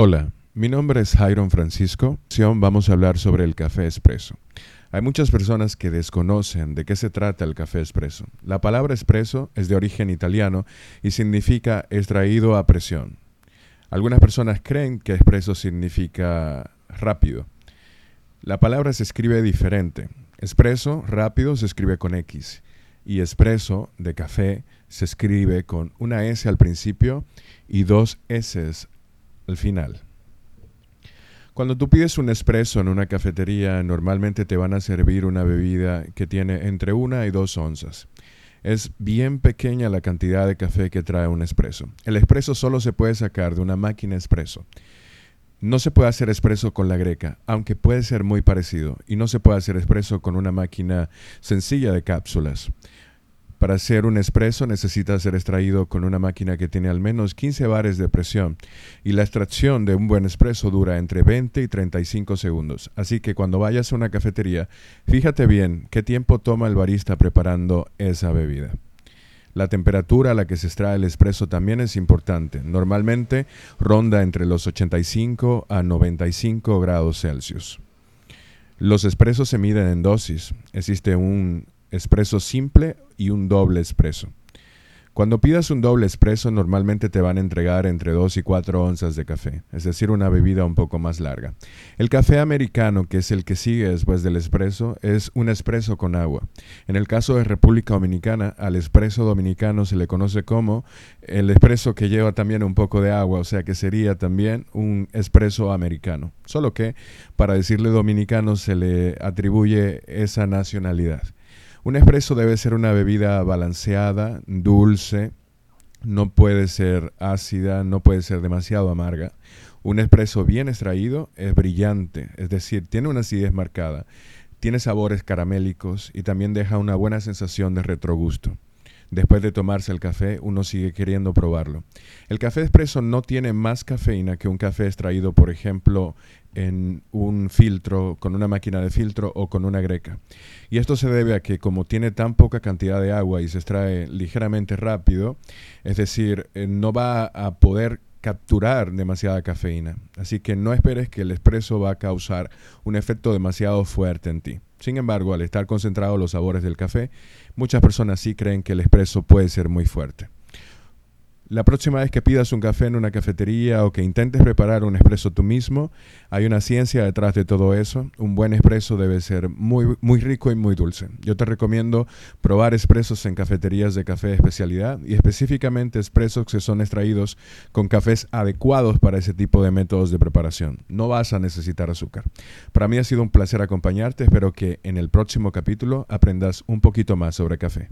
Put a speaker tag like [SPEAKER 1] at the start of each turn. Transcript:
[SPEAKER 1] Hola, mi nombre es Jairon Francisco. Vamos a hablar sobre el café espresso. Hay muchas personas que desconocen de qué se trata el café espresso. La palabra espresso es de origen italiano y significa extraído a presión. Algunas personas creen que espresso significa rápido. La palabra se escribe diferente. Espresso, rápido, se escribe con X. Y espresso, de café, se escribe con una S al principio y dos S al final. Cuando tú pides un espresso en una cafetería, normalmente te van a servir una bebida que tiene entre una y dos onzas. Es bien pequeña la cantidad de café que trae un espresso. El espresso solo se puede sacar de una máquina espresso. No se puede hacer espresso con la greca, aunque puede ser muy parecido, y no se puede hacer espresso con una máquina sencilla de cápsulas. Para hacer un espresso necesita ser extraído con una máquina que tiene al menos 15 bares de presión y la extracción de un buen espresso dura entre 20 y 35 segundos. Así que cuando vayas a una cafetería, fíjate bien qué tiempo toma el barista preparando esa bebida. La temperatura a la que se extrae el espresso también es importante. Normalmente ronda entre los 85 a 95 grados Celsius. Los espressos se miden en dosis. Existe un espresso simple y un doble espresso. Cuando pidas un doble espresso, normalmente te van a entregar entre 2 y 4 onzas de café, es decir, una bebida un poco más larga. El café americano, que es el que sigue después del espresso, es un espresso con agua. En el caso de República Dominicana, al espresso dominicano se le conoce como el espresso que lleva también un poco de agua, o sea que sería también un espresso americano. Solo que para decirle dominicano se le atribuye esa nacionalidad. Un espresso debe ser una bebida balanceada, dulce, no puede ser ácida, no puede ser demasiado amarga. Un espresso bien extraído es brillante, es decir, tiene una acidez marcada, tiene sabores caramélicos y también deja una buena sensación de retrogusto. Después de tomarse el café, uno sigue queriendo probarlo. El café expreso no tiene más cafeína que un café extraído, por ejemplo, en un filtro, con una máquina de filtro o con una greca. Y esto se debe a que como tiene tan poca cantidad de agua y se extrae ligeramente rápido, es decir, eh, no va a poder capturar demasiada cafeína. Así que no esperes que el expreso va a causar un efecto demasiado fuerte en ti. Sin embargo, al estar concentrados los sabores del café, muchas personas sí creen que el expreso puede ser muy fuerte. La próxima vez que pidas un café en una cafetería o que intentes preparar un espresso tú mismo, hay una ciencia detrás de todo eso. Un buen espresso debe ser muy, muy rico y muy dulce. Yo te recomiendo probar espressos en cafeterías de café especialidad y específicamente espressos que son extraídos con cafés adecuados para ese tipo de métodos de preparación. No vas a necesitar azúcar. Para mí ha sido un placer acompañarte. Espero que en el próximo capítulo aprendas un poquito más sobre café.